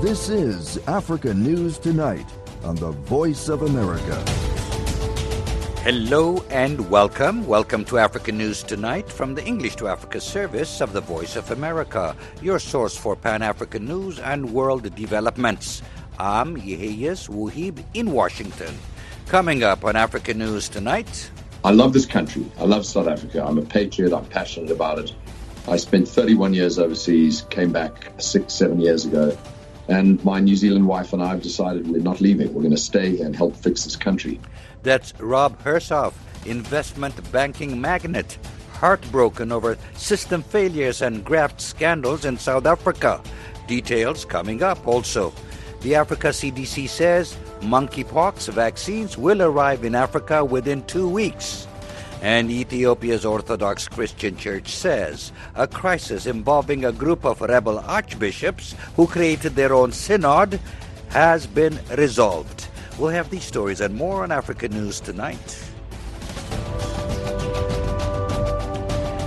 This is Africa News Tonight on the Voice of America. Hello and welcome. Welcome to Africa News Tonight from the English to Africa service of the Voice of America, your source for Pan African news and world developments. I'm Yeheyes Wuhib in Washington. Coming up on Africa News Tonight. I love this country. I love South Africa. I'm a patriot. I'm passionate about it. I spent 31 years overseas, came back six, seven years ago. And my New Zealand wife and I have decided we're not leaving. We're going to stay and help fix this country. That's Rob Hersov, investment banking magnate, heartbroken over system failures and graft scandals in South Africa. Details coming up also. The Africa CDC says monkeypox vaccines will arrive in Africa within two weeks. And Ethiopia's Orthodox Christian Church says a crisis involving a group of rebel archbishops who created their own synod has been resolved. We'll have these stories and more on African News tonight.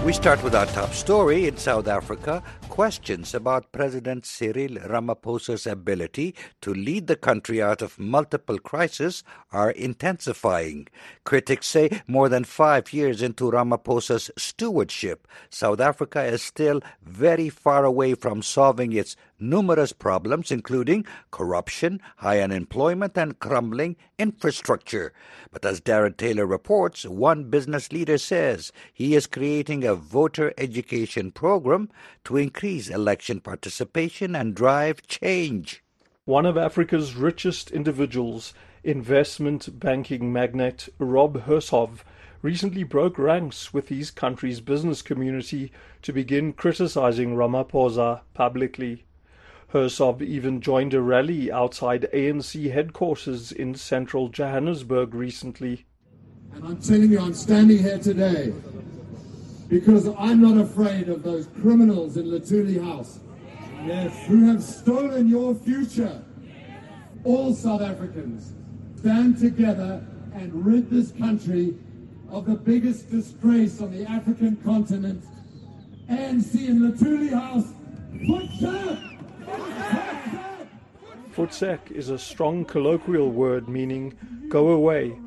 We start with our top story in South Africa. Questions about President Cyril Ramaphosa's ability to lead the country out of multiple crises are intensifying. Critics say more than five years into Ramaphosa's stewardship, South Africa is still very far away from solving its numerous problems, including corruption, high unemployment, and crumbling infrastructure. But as Darren Taylor reports, one business leader says he is creating a voter education program to increase election participation and drive change. One of Africa's richest individuals, investment banking magnate Rob Hersov, recently broke ranks with his country's business community to begin criticizing Ramaphosa publicly. Hersov even joined a rally outside ANC headquarters in central Johannesburg recently. And I'm telling you, I'm standing here today because I'm not afraid of those criminals in Luthuli House yes. who have stolen your future. All South Africans stand together and rid this country of the biggest disgrace on the African continent. ANC in Luthuli House, put up! Voetsek is a strong colloquial word meaning go away.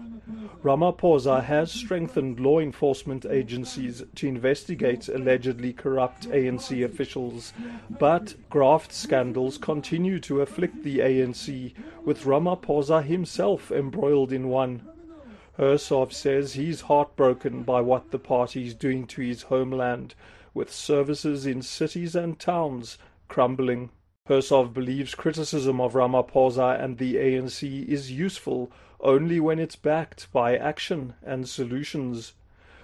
Ramaphosa has strengthened law enforcement agencies to investigate allegedly corrupt ANC officials, but graft scandals continue to afflict the ANC, with Ramaphosa himself embroiled in one. Hersov says he's heartbroken by what the party is doing to his homeland, with services in cities and towns crumbling. Hersov believes criticism of Ramaphosa and the ANC is useful only when it's backed by action and solutions.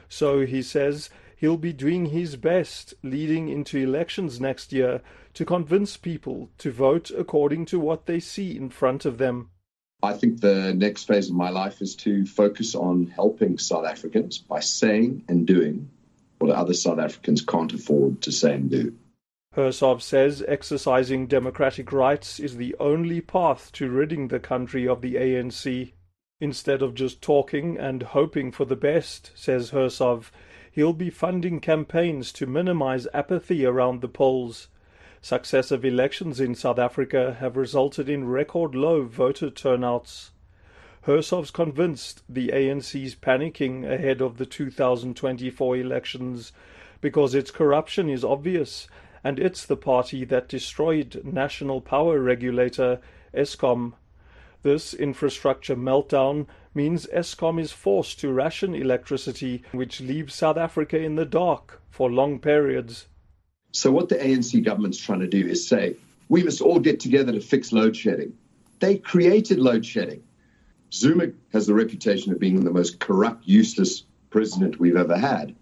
So he says he'll be doing his best leading into elections next year to convince people to vote according to what they see in front of them. I think the next phase of my life is to focus on helping South Africans by saying and doing what other South Africans can't afford to say and do. Hersov says exercising democratic rights is the only path to ridding the country of the ANC. Instead of just talking and hoping for the best, says Hersov, he'll be funding campaigns to minimize apathy around the polls. Successive elections in South Africa have resulted in record low voter turnouts. Hersov's convinced the ANC's panicking ahead of the 2024 elections because its corruption is obvious and it's the party that destroyed national power regulator Eskom. This infrastructure meltdown means Eskom is forced to ration electricity, which leaves South Africa in the dark for long periods. So, what the ANC government's trying to do is say, we must all get together to fix load shedding. They created load shedding. Zuma has the reputation of being the most corrupt, useless president we've ever had.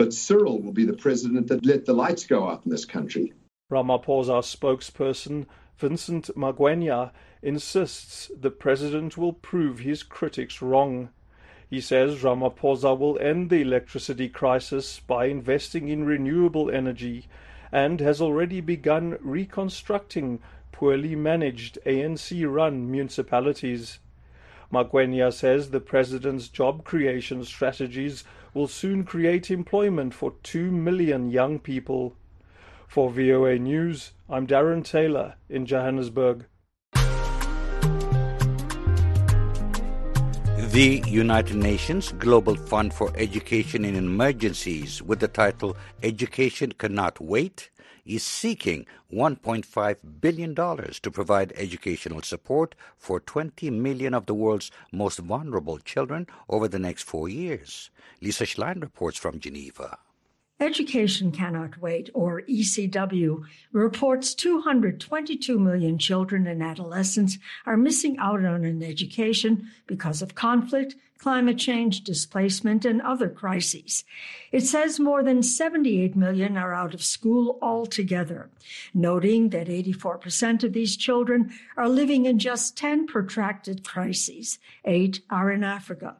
But Cyril will be the president that let the lights go out in this country. Ramaphosa spokesperson Vincent Magwenya insists the president will prove his critics wrong. He says Ramaphosa will end the electricity crisis by investing in renewable energy and has already begun reconstructing poorly managed ANC run municipalities. Magwenya says the president's job creation strategies will soon create employment for 2 million young people. For VOA News, I'm Darren Taylor in Johannesburg. The United Nations Global Fund for Education in Emergencies, with the title Education Cannot Wait, is seeking $1.5 billion to provide educational support for 20 million of the world's most vulnerable children over the next four years. Lisa Schlein reports from Geneva. Education Cannot Wait, or ECW, reports 222 million children and adolescents are missing out on an education because of conflict, climate change, displacement, and other crises. It says more than 78 million are out of school altogether, noting that 84% of these children are living in just 10 protracted crises. Eight are in Africa.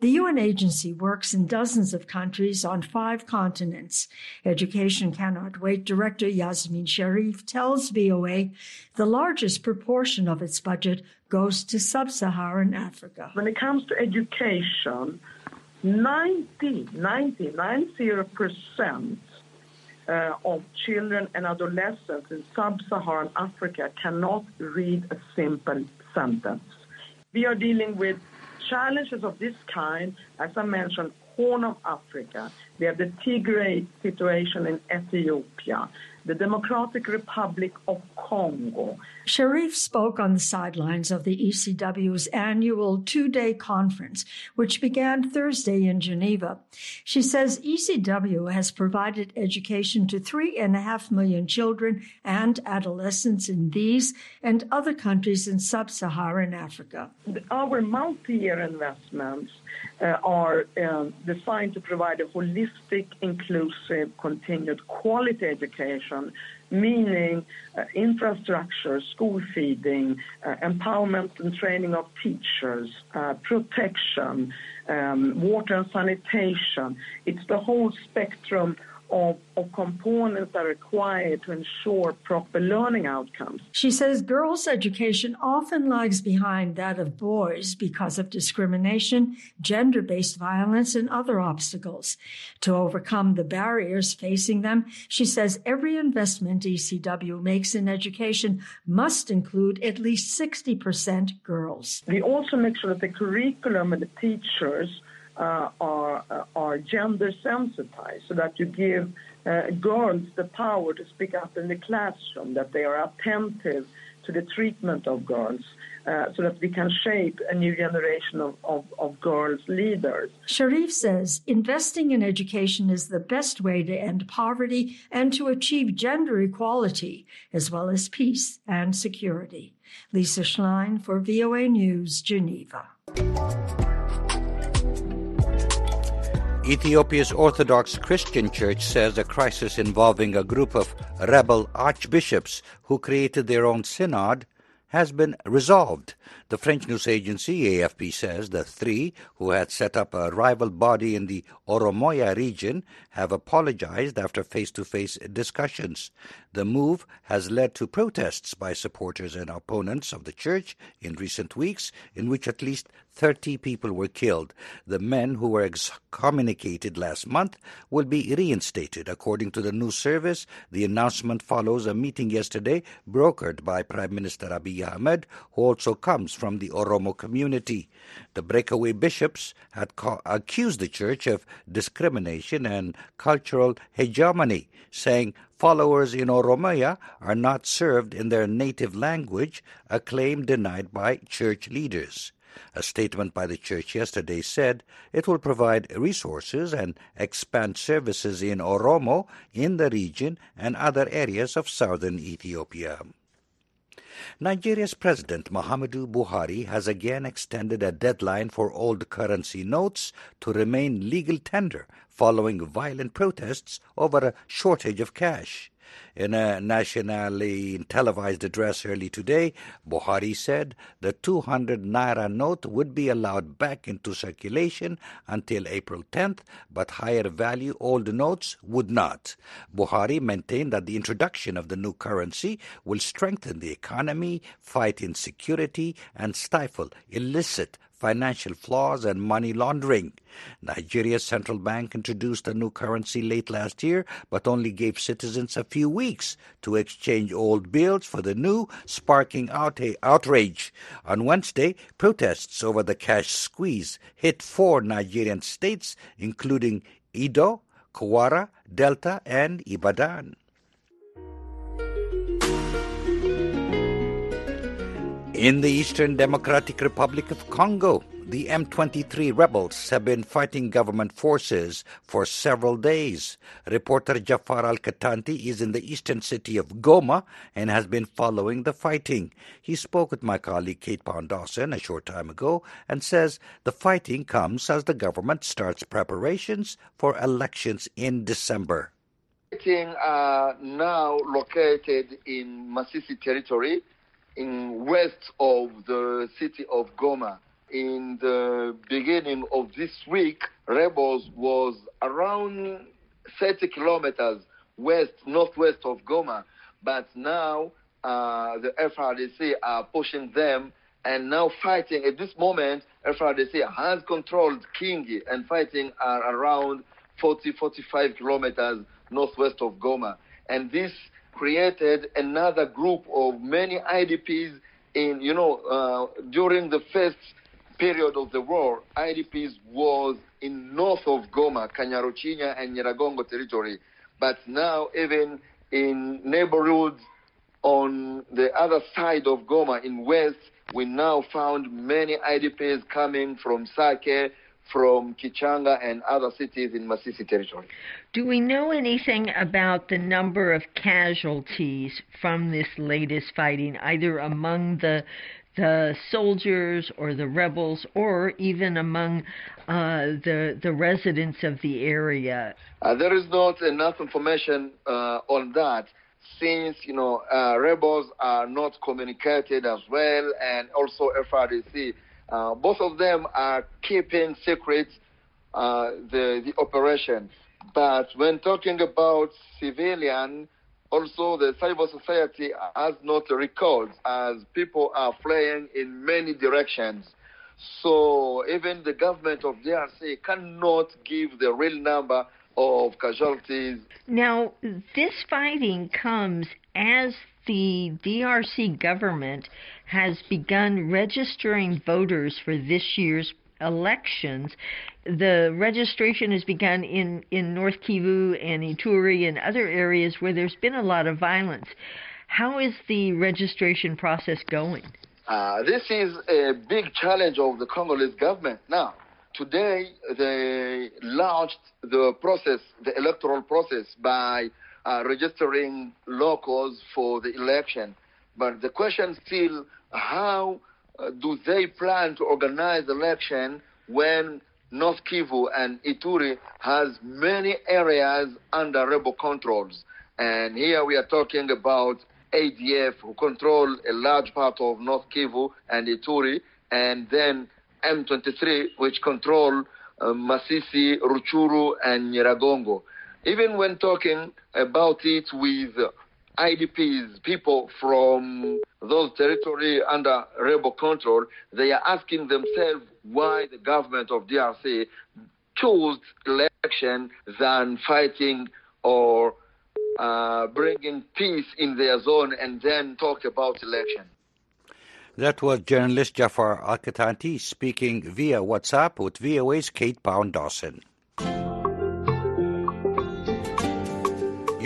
The UN agency works in dozens of countries on five continents. Education Cannot Wait Director Yasmine Sherif tells VOA the largest proportion of its budget goes to sub Saharan Africa. When it comes to education, 90, 90, 90% uh, of children and adolescents in sub Saharan Africa cannot read a simple sentence. We are dealing with challenges of this kind, as I mentioned, Horn of Africa, we have the Tigray situation in Ethiopia, the Democratic Republic of Congo. Sherif spoke on the sidelines of the ECW's annual two day conference, which began Thursday in Geneva. She says ECW has provided education to three and a half million children and adolescents in these and other countries in sub Saharan Africa. Our multi year investments are uh, designed to provide a holistic, inclusive, continued quality education, meaning uh, infrastructure, school feeding, uh, empowerment and training of teachers, uh, protection, um, water and sanitation. It's the whole spectrum of, of, components that are required to ensure proper learning outcomes. She says girls' education often lags behind that of boys because of discrimination, gender based violence, and other obstacles. To overcome the barriers facing them, she says every investment ECW makes in education must include at least 60% girls. We also make sure that the curriculum and the teachers uh, are, uh, are gender sensitized so that you give uh, girls the power to speak up in the classroom, that they are attentive to the treatment of girls. Uh, so that we can shape a new generation of, of, of, girls leaders. Sherif says investing in education is the best way to end poverty and to achieve gender equality, as well as peace and security. Lisa Schlein for VOA News, Geneva. Ethiopia's Orthodox Christian Church says a crisis involving a group of rebel archbishops who created their own synod has been resolved. The French news agency AFP says the three, who had set up a rival body in the Oromia region, have apologized after face to face discussions. The move has led to protests by supporters and opponents of the church in recent weeks, in which at least 30 people were killed. The men who were excommunicated last month will be reinstated. According to the news service, the announcement follows a meeting yesterday brokered by Prime Minister Abiy Ahmed, who also comes from the Oromo community. The breakaway bishops had co- accused the church of discrimination and cultural hegemony, saying followers in Oromia are not served in their native language, a claim denied by church leaders. A statement by the church yesterday said it will provide resources and expand services in Oromo, in the region, and other areas of southern Ethiopia. Nigeria's President Muhammadu Buhari has again extended a deadline for old currency notes to remain legal tender following violent protests over a shortage of cash. In a nationally televised address early today, Buhari said the 200 naira note would be allowed back into circulation until April 10th, but higher value old notes would not. Buhari maintained that the introduction of the new currency will strengthen the economy, fight insecurity, and stifle illicit financial flaws, and money laundering. Nigeria's central bank introduced a new currency late last year, but only gave citizens a few weeks to exchange old bills for the new, sparking out- outrage. On Wednesday, protests over the cash squeeze hit four Nigerian states, including Edo, Kwara, Delta, and Ibadan. In the Eastern Democratic Republic of Congo, the M23 rebels have been fighting government forces for several days. Reporter Jafar Al Katanti is in the eastern city of Goma and has been following the fighting. He spoke with my colleague Kate Pound Dawson a short time ago and says the fighting comes as the government starts preparations for elections in December. Fighting are now located in Masisi territory in west of the city of Goma. In the beginning of this week, rebels was around 30 kilometers west, northwest of Goma. But now uh, the FRDC are pushing them and now fighting. At this moment, FRDC has controlled Kingi and fighting are around 40, 45 kilometers northwest of Goma. And this created another group of many IDPs in, you know, uh, during the first period of the war, IDPs was in north of Goma, Kanyaruchinya and Nyiragongo territory. But now even in neighborhoods on the other side of Goma in west, we now found many IDPs coming from Sake, from Kichanga and other cities in Masisi territory. Do we know anything about the number of casualties from this latest fighting, either among the the soldiers or the rebels, or even among uh, the the residents of the area? Uh, there is not enough information uh, on that since you know uh, rebels are not communicated as well, and also FRDC uh, both of them are keeping secret uh, the, the operation. But when talking about civilian, also the civil society has not records as people are fleeing in many directions. So even the government of DRC cannot give the real number of casualties. Now, this fighting comes as the DRC government has begun registering voters for this year's elections. The registration has begun in, in North Kivu and Ituri and other areas where there's been a lot of violence. How is the registration process going? Uh, this is a big challenge of the Congolese government. Now, today they launched the process, the electoral process, by uh, registering locals for the election. But the question still, how uh, do they plan to organize election when North Kivu and Ituri has many areas under rebel controls? And here we are talking about ADF who control a large part of North Kivu and Ituri, and then M23 which control uh, Masisi, Rutshuru, and Nyiragongo. Even when talking about it with IDPs, people from those territory under rebel control, they are asking themselves why the government of DRC chose election than fighting or uh, bringing peace in their zone and then talk about election. That was journalist Jafar Alkatanti speaking via WhatsApp with VOA's Kate Pound Dawson.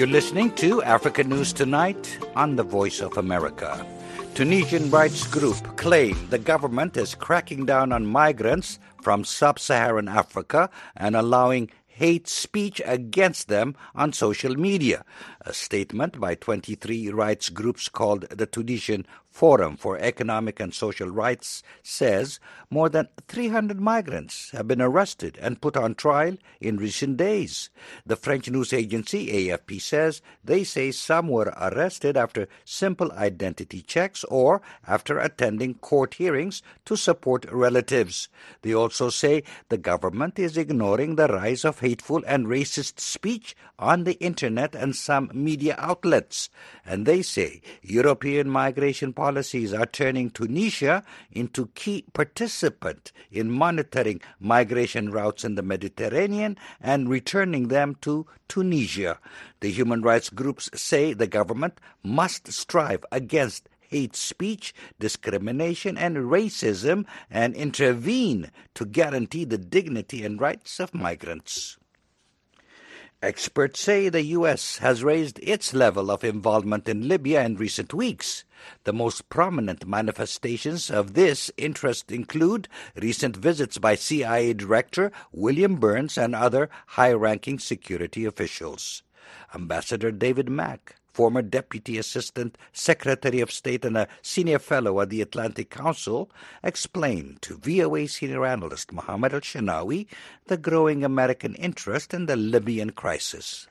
You're listening to Africa News Tonight on the Voice of America. Tunisian rights group claim the government is cracking down on migrants from sub-Saharan Africa and allowing hate speech against them on social media. A statement by 23 rights groups called the Tunisian Forum for Economic and Social Rights says more than 300 migrants have been arrested and put on trial in recent days. The French news agency AFP says they say some were arrested after simple identity checks or after attending court hearings to support relatives. They also say the government is ignoring the rise of hateful and racist speech on the internet and some media outlets. And they say European migration policies are turning Tunisia into key participant in monitoring migration routes in the Mediterranean and returning them to Tunisia. The human rights groups say the government must strive against hate speech, discrimination, and racism and intervene to guarantee the dignity and rights of migrants. Experts say the U.S. has raised its level of involvement in Libya in recent weeks. The most prominent manifestations of this interest include recent visits by CIA Director William Burns and other high ranking security officials. Ambassador David Mack former Deputy Assistant Secretary of State and a senior fellow at the Atlantic Council, explained to VOA senior analyst Mohammed Al Shinawi the growing American interest in the Libyan crisis.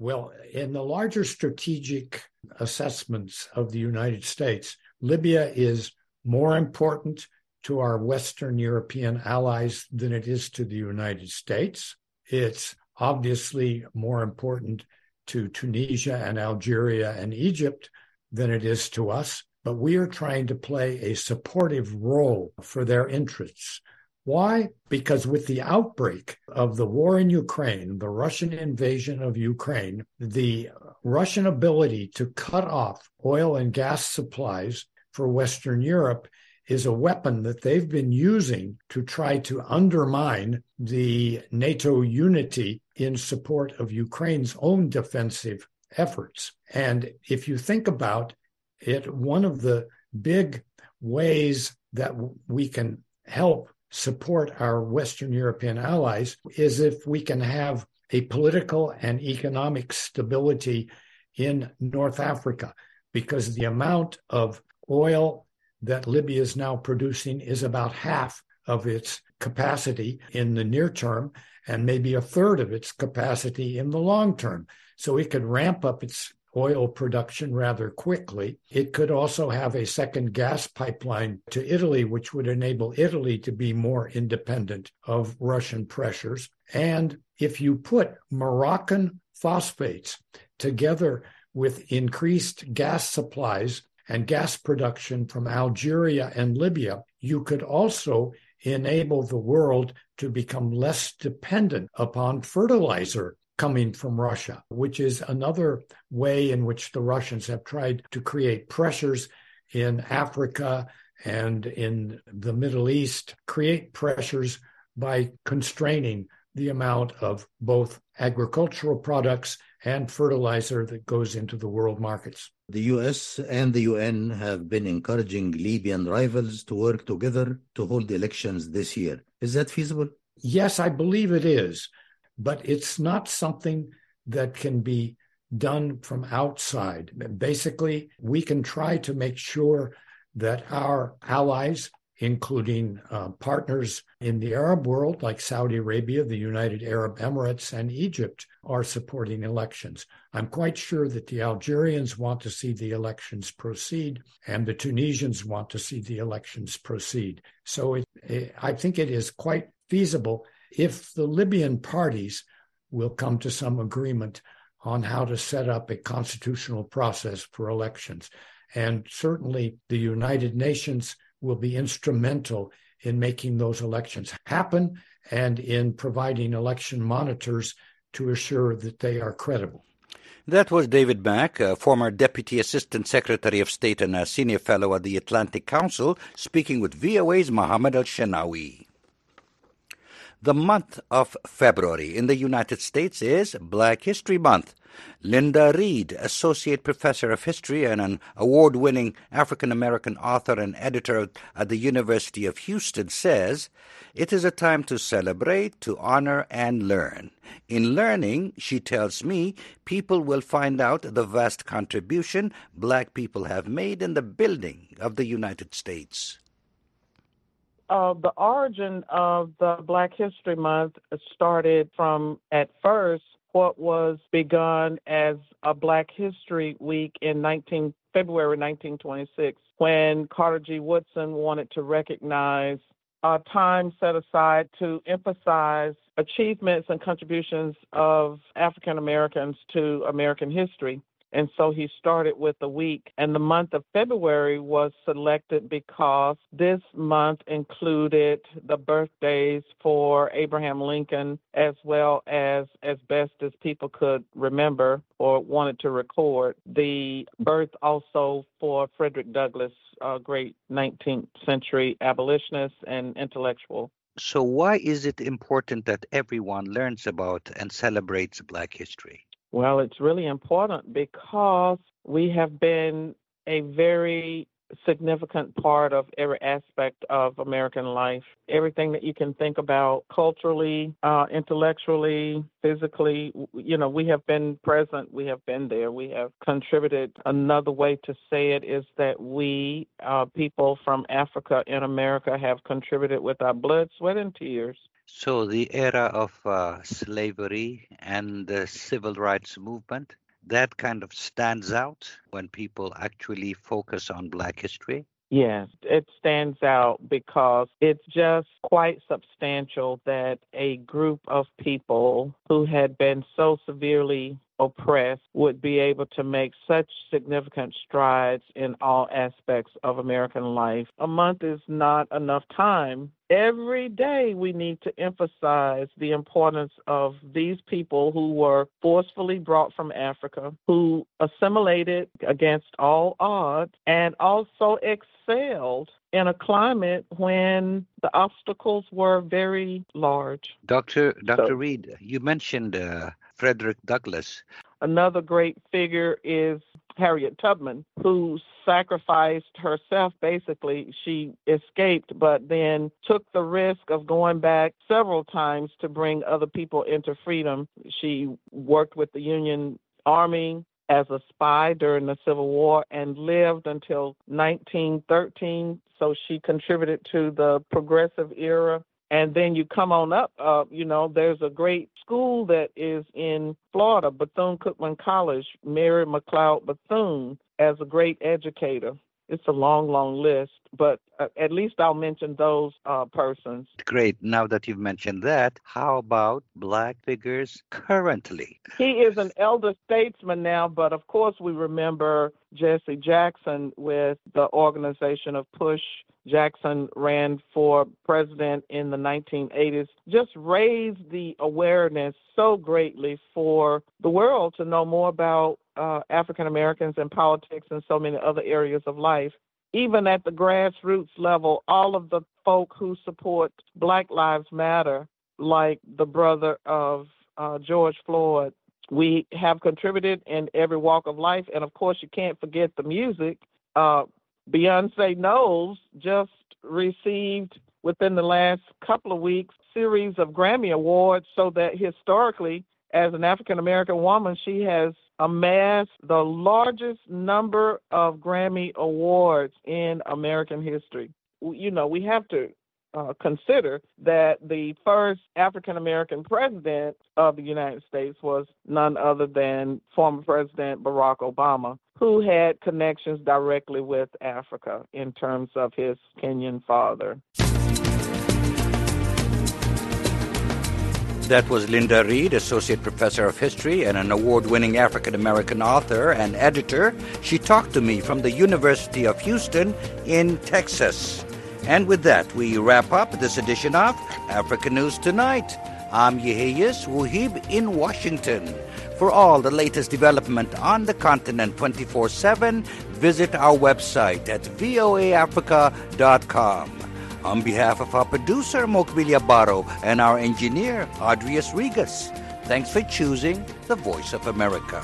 Well, in the larger strategic assessments of the United States, Libya is more important to our Western European allies than it is to the United States. It's obviously more important to Tunisia and Algeria and Egypt than it is to us, but we are trying to play a supportive role for their interests. Why? Because with the outbreak of the war in Ukraine, the Russian invasion of Ukraine, the Russian ability to cut off oil and gas supplies for Western Europe is a weapon that they've been using to try to undermine the NATO unity in support of Ukraine's own defensive efforts. And if you think about it, one of the big ways that we can help support our Western European allies is if we can have a political and economic stability in North Africa, because the amount of oil that Libya is now producing is about half of its capacity in the near term and maybe a third of its capacity in the long term. So it could ramp up its oil production rather quickly. It could also have a second gas pipeline to Italy, which would enable Italy to be more independent of Russian pressures. And if you put Moroccan phosphates together with increased gas supplies and gas production from Algeria and Libya, you could also enable the world to become less dependent upon fertilizer coming from Russia, which is another way in which the Russians have tried to create pressures in Africa and in the Middle East, create pressures by constraining the amount of both agricultural products and fertilizer that goes into the world markets. The US and the UN have been encouraging Libyan rivals to work together to hold elections this year. Is that feasible? Yes, I believe it is, but it's not something that can be done from outside. Basically, we can try to make sure that our allies including uh, partners in the Arab world like Saudi Arabia, the United Arab Emirates, and Egypt are supporting elections. I'm quite sure that the Algerians want to see the elections proceed, and the Tunisians want to see the elections proceed. So it, it, I think it is quite feasible if the Libyan parties will come to some agreement on how to set up a constitutional process for elections. And certainly the United Nations will be instrumental in making those elections happen and in providing election monitors to assure that they are credible. That was David Mack, a former Deputy Assistant Secretary of State and a Senior Fellow at the Atlantic Council, speaking with VOA's Mohammed Al Shinawi. The month of February in the United States is Black History Month. Linda Reed, Associate Professor of History and an award winning African American author and editor at the University of Houston, says it is a time to celebrate, to honor, and learn. In learning, she tells me, people will find out the vast contribution black people have made in the building of the United States. Uh, the origin of the Black History Month started from, at first, what was begun as a Black History Week in 19, February 1926 when Carter G. Woodson wanted to recognize a time set aside to emphasize achievements and contributions of African Americans to American history. And so he started with a week. And the month of February was selected because this month included the birthdays for Abraham Lincoln, as well as, as best as people could remember or wanted to record, the birth also for Frederick Douglass, a great 19th century abolitionist and intellectual. So, why is it important that everyone learns about and celebrates Black history? Well, it's really important because we have been a very significant part of every aspect of American life. Everything that you can think about culturally, uh, intellectually, physically, you know, we have been present, we have been there, we have contributed. Another way to say it is that we, uh, people from Africa in America, have contributed with our blood, sweat, and tears so the era of uh, slavery and the civil rights movement, that kind of stands out when people actually focus on Black history? Yes, it stands out because it's just quite substantial that a group of people who had been so severely oppressed would be able to make such significant strides in all aspects of American life. A month is not enough time. Every day we need to emphasize the importance of these people who were forcefully brought from Africa, who assimilated against all odds, and also excelled in a climate when the obstacles were very large. Dr. Dr. So, Reed, you mentioned uh, Frederick Douglass. Another great figure is Harriet Tubman, who sacrificed herself basically. She escaped, but then took the risk of going back several times to bring other people into freedom. She worked with the Union Army as a spy during the Civil War and lived until 1913. So she contributed to the progressive era and then you come on up, uh, you know, there's a great school that is in Florida, Bethune Cookman College, Mary McLeod Bethune, as a great educator. It's a long, long list, but uh, at least I'll mention those uh, persons. Great. Now that you've mentioned that, how about black figures currently? He is an elder statesman now, but of course we remember Jesse Jackson with the organization of Push Jackson ran for president in the 1980s, just raised the awareness so greatly for the world to know more about uh, African Americans and politics and so many other areas of life. Even at the grassroots level, all of the folk who support Black Lives Matter, like the brother of uh, George Floyd, we have contributed in every walk of life. And of course, you can't forget the music. Uh, Beyonce Knowles just received within the last couple of weeks a series of Grammy awards so that historically as an African American woman she has amassed the largest number of Grammy awards in American history. You know, we have to uh, consider that the first African American president of the United States was none other than former President Barack Obama, who had connections directly with Africa in terms of his Kenyan father. That was Linda Reed, Associate Professor of History and an award winning African American author and editor. She talked to me from the University of Houston in Texas. And with that, we wrap up this edition of Africa News Tonight. I'm Yeheyes Wuhib in Washington. For all the latest development on the continent 24 7, visit our website at voaafrica.com. On behalf of our producer, Mokbilia Baro, and our engineer, Adrius Regas, thanks for choosing the Voice of America.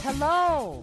Hello.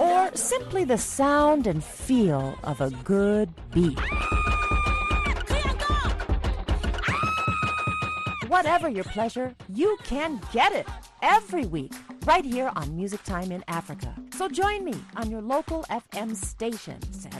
Or simply the sound and feel of a good beat. Whatever your pleasure, you can get it every week right here on Music Time in Africa. So join me on your local FM station